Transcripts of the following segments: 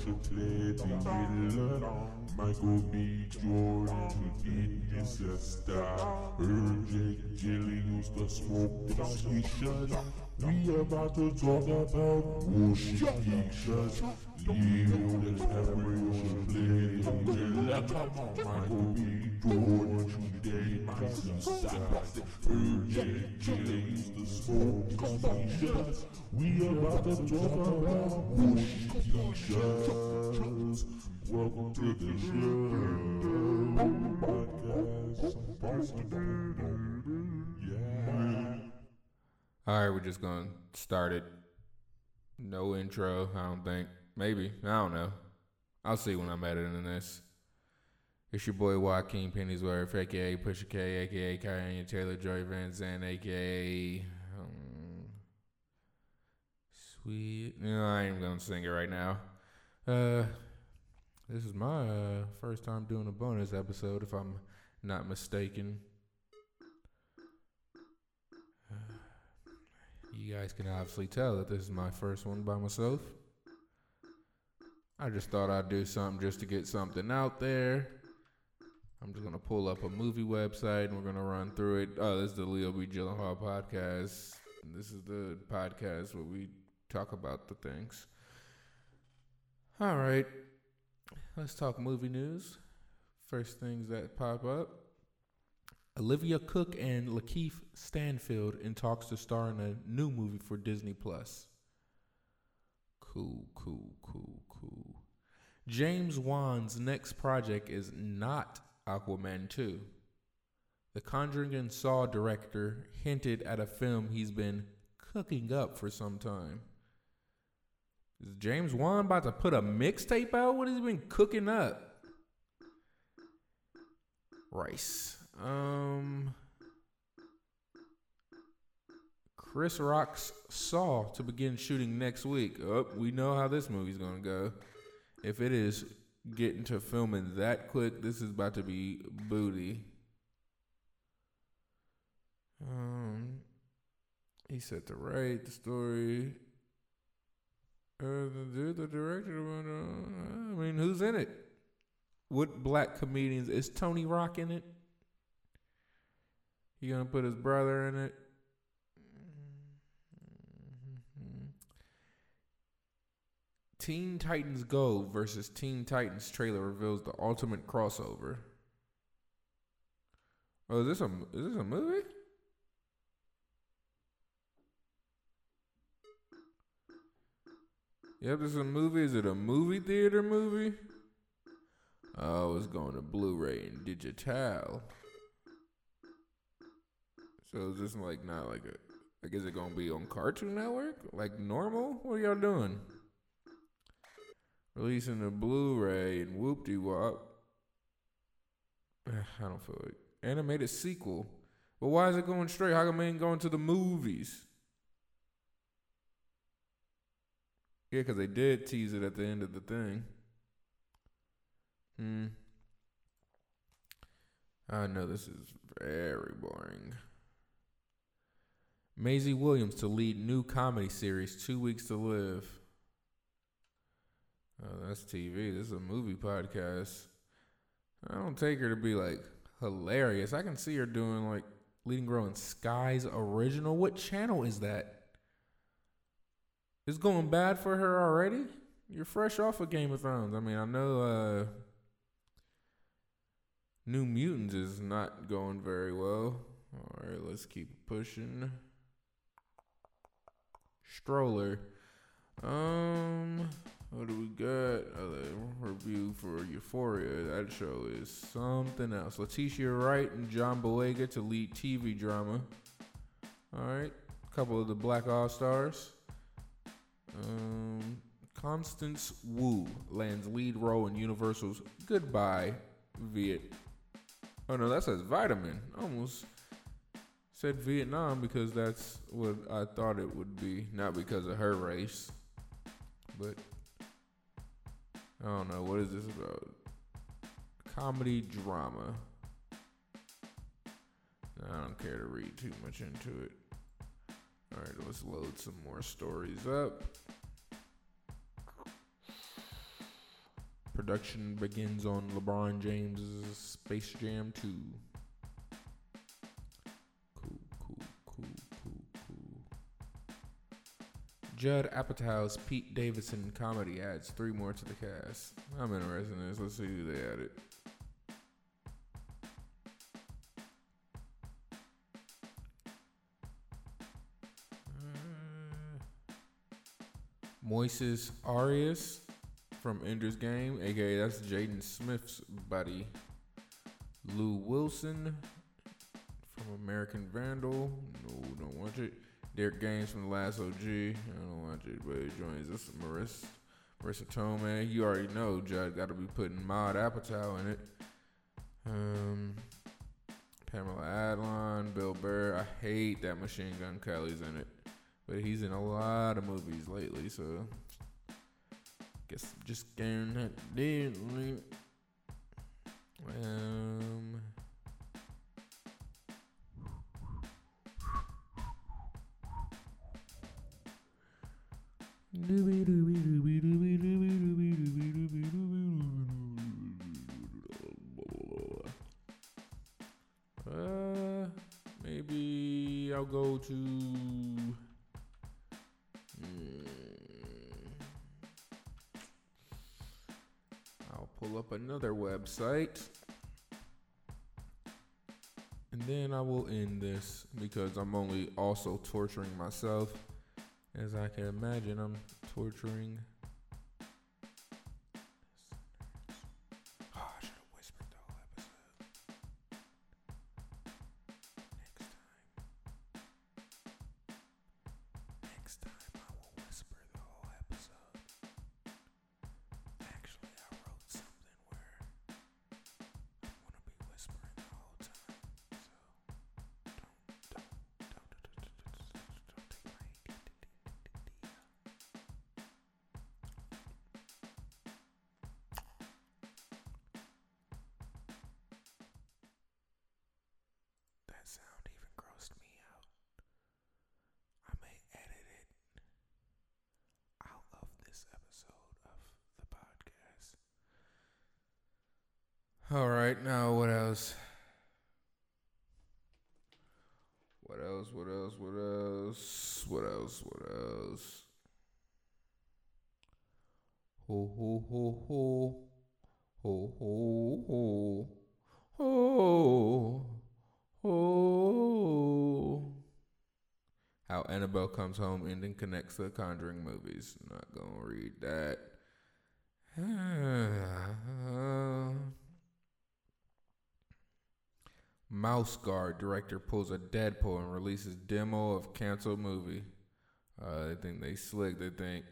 Marshall Clayton Miller, Michael B. Jordan, Idris Esther, Urgent Gillius, the smoke politicians. We about to talk about bullshit Leo, the Cameron, Clayton Miller, come on, Michael B. Jordan, today, my the. We about to talk about bullshit Welcome to the show. Podcast. Yeah. All right, we're just gonna start it. No intro, I don't think. Maybe I don't know. I'll see when I'm editing this. It's your boy Joaquin Pennyworth, aka Pusha K, aka Kanye Taylor Joy Van Zandt, aka um, Sweet. No, I ain't gonna sing it right now. Uh, this is my uh, first time doing a bonus episode, if I'm not mistaken. You guys can obviously tell that this is my first one by myself. I just thought I'd do something just to get something out there. I'm just gonna pull up a movie website and we're gonna run through it. Oh, this is the Leo B. Gyllenhaal podcast. This is the podcast where we talk about the things. All right, let's talk movie news. First things that pop up. Olivia Cooke and Lakeith Stanfield in talks to star in a new movie for Disney Plus. Cool, cool, cool, cool. James Wan's next project is not Aquaman 2. The Conjuring and Saw director hinted at a film he's been cooking up for some time. Is James Wan about to put a mixtape out? What has he been cooking up? Rice. Um, Chris Rock's Saw to begin shooting next week. Oh, we know how this movie's gonna go. If it is getting to filming that quick, this is about to be booty. Um, he said to write the story. Uh, the the director. Uh, I mean, who's in it? What black comedians is Tony Rock in it? He gonna put his brother in it. Teen Titans Go versus Teen Titans trailer reveals the ultimate crossover. Oh, is this a is this a movie? Yep, this is a movie. Is it a movie theater movie? Oh, it's going to Blu-ray and digital. So is this like not like a like is it gonna be on Cartoon Network? Like normal? What are y'all doing? Releasing a Blu-ray and whoop de wop. I don't feel like animated sequel. But why is it going straight? How come it ain't going to the movies? Yeah, because they did tease it at the end of the thing. Hmm. I know this is very boring. Maisie Williams to lead new comedy series, Two Weeks to Live. Oh, that's TV. This is a movie podcast. I don't take her to be like hilarious. I can see her doing like leading girl in Sky's original. What channel is that? It's going bad for her already. You're fresh off of Game of Thrones. I mean, I know uh, New Mutants is not going very well. All right, let's keep pushing. Stroller. Um, we review for Euphoria. That show is something else. Letitia Wright and John Boyega to lead TV drama. All right, a couple of the Black All Stars. Um, Constance Wu lands lead role in Universal's Goodbye Viet. Oh no, that says Vitamin. Almost said Vietnam because that's what I thought it would be, not because of her race. But I don't know what is this about? Comedy drama. I don't care to read too much into it. All right, let's load some more stories up. production begins on LeBron James's Space Jam 2. Judd Apatow's Pete Davidson comedy adds three more to the cast. I'm interested in this. Let's see who they added. Uh, Moises Arias from Ender's Game, aka that's Jaden Smith's buddy. Lou Wilson from American Vandal. No, don't watch it. Derek Gaines from The Last OG. I don't it, but he joins us. Marissa, Marisa Tomei. You already know Judd got to be putting Maude Apatow in it. Um, Pamela Adlon, Bill Burr. I hate that Machine Gun Kelly's in it, but he's in a lot of movies lately, so guess I'm just scaring that dead. Um. Uh, maybe I'll go to. Hmm. I'll pull up another website. And then I will end this because I'm only also torturing myself. As I can imagine, I'm torturing. That sound even grossed me out. I may edit it out of this episode of the podcast. All right, now what else? What else? What else? What else? What else? What else? Ho ho ho ho. Ho ho ho. Ho. Ho. How Annabelle comes home and then connects the Conjuring movies. Not gonna read that. Mouse Guard director pulls a Deadpool and releases demo of canceled movie. Uh, they think they slick. They think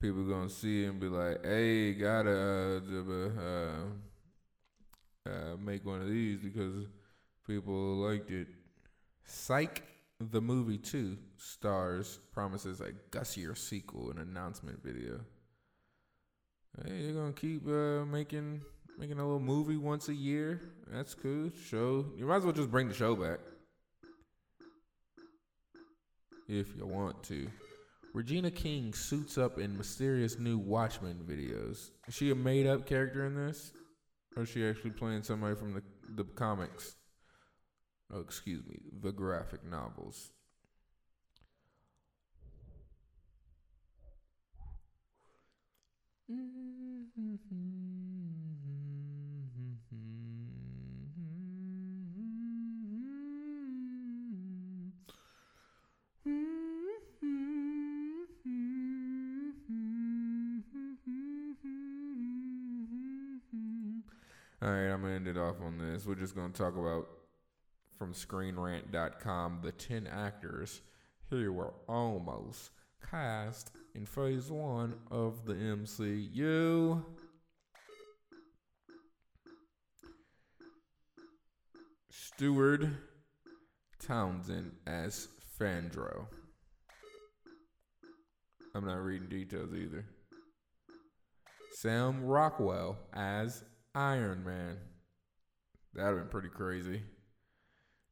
people gonna see it and be like, "Hey, gotta uh, uh, uh, make one of these because people liked it." Psych, the movie two stars promises a gussier sequel and announcement video. Hey, you're gonna keep uh, making making a little movie once a year. That's cool. Show you might as well just bring the show back if you want to. Regina King suits up in mysterious new Watchmen videos. Is she a made up character in this? Or is she actually playing somebody from the, the comics? Oh, excuse me, the graphic novels. All right, I'm gonna end it off on this. We're just gonna talk about ScreenRant.com the ten actors who were almost cast in Phase One of the MCU. Stuart Townsend as Fandro. I'm not reading details either. Sam Rockwell as Iron Man. That'd have been pretty crazy.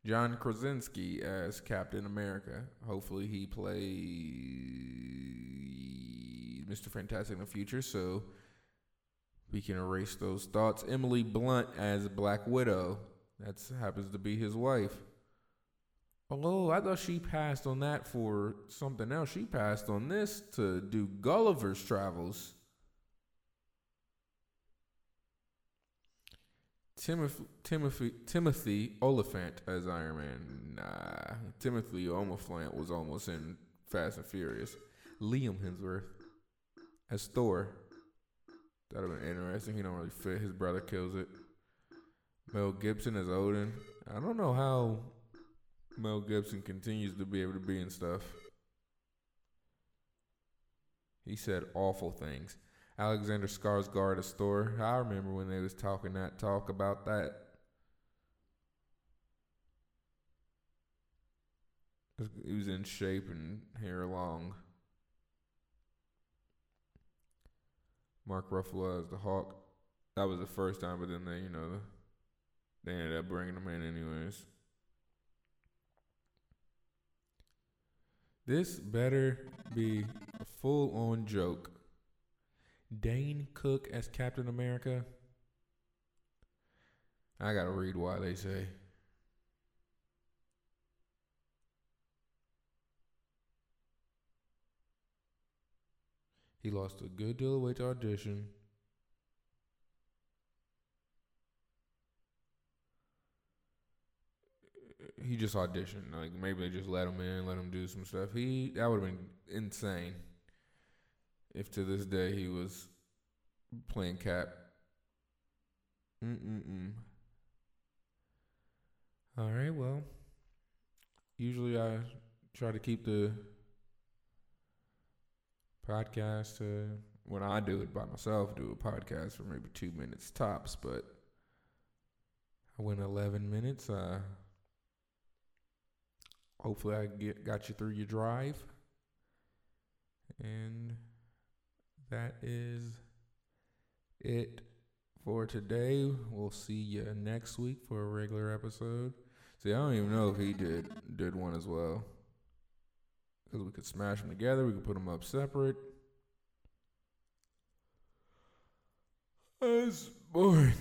John Krasinski as Captain America. Hopefully he plays Mr. Fantastic in the future, so We can erase those thoughts. Emily Blunt as Black Widow. That happens to be his wife. Oh, I thought she passed on that for something else. She passed on this to do Gulliver's Travels. Timothy Timothy Timothy Olyphant as Iron Man. Nah, Timothy Olyphant was almost in Fast and Furious. Liam Hemsworth as Thor. That'd have been interesting. He don't really fit. His brother kills it. Mel Gibson as Odin. I don't know how Mel Gibson continues to be able to be in stuff. He said awful things. Alexander Skarsgård a Thor. I remember when they was talking that talk about that. He was in shape and hair long. Mark Ruffalo as the Hulk. That was the first time, but then they, you know, they ended up bringing him in anyways. This better be a full on joke. Dane Cook as Captain America. I gotta read why they say. He lost a good deal of weight to audition. He just auditioned. Like maybe they just let him in, let him do some stuff. He that would have been insane if to this day he was playing Cap. Mm mm mm. All right, well, usually I try to keep the podcast when I do it by myself, do a podcast for maybe two minutes tops, but I went 11 minutes. Uh, hopefully, I get got you through your drive, and that is it for today. We'll see you next week for a regular episode. See, I don't even know if he did did one as well. Because we could smash them together, we could put them up separate. That's boring.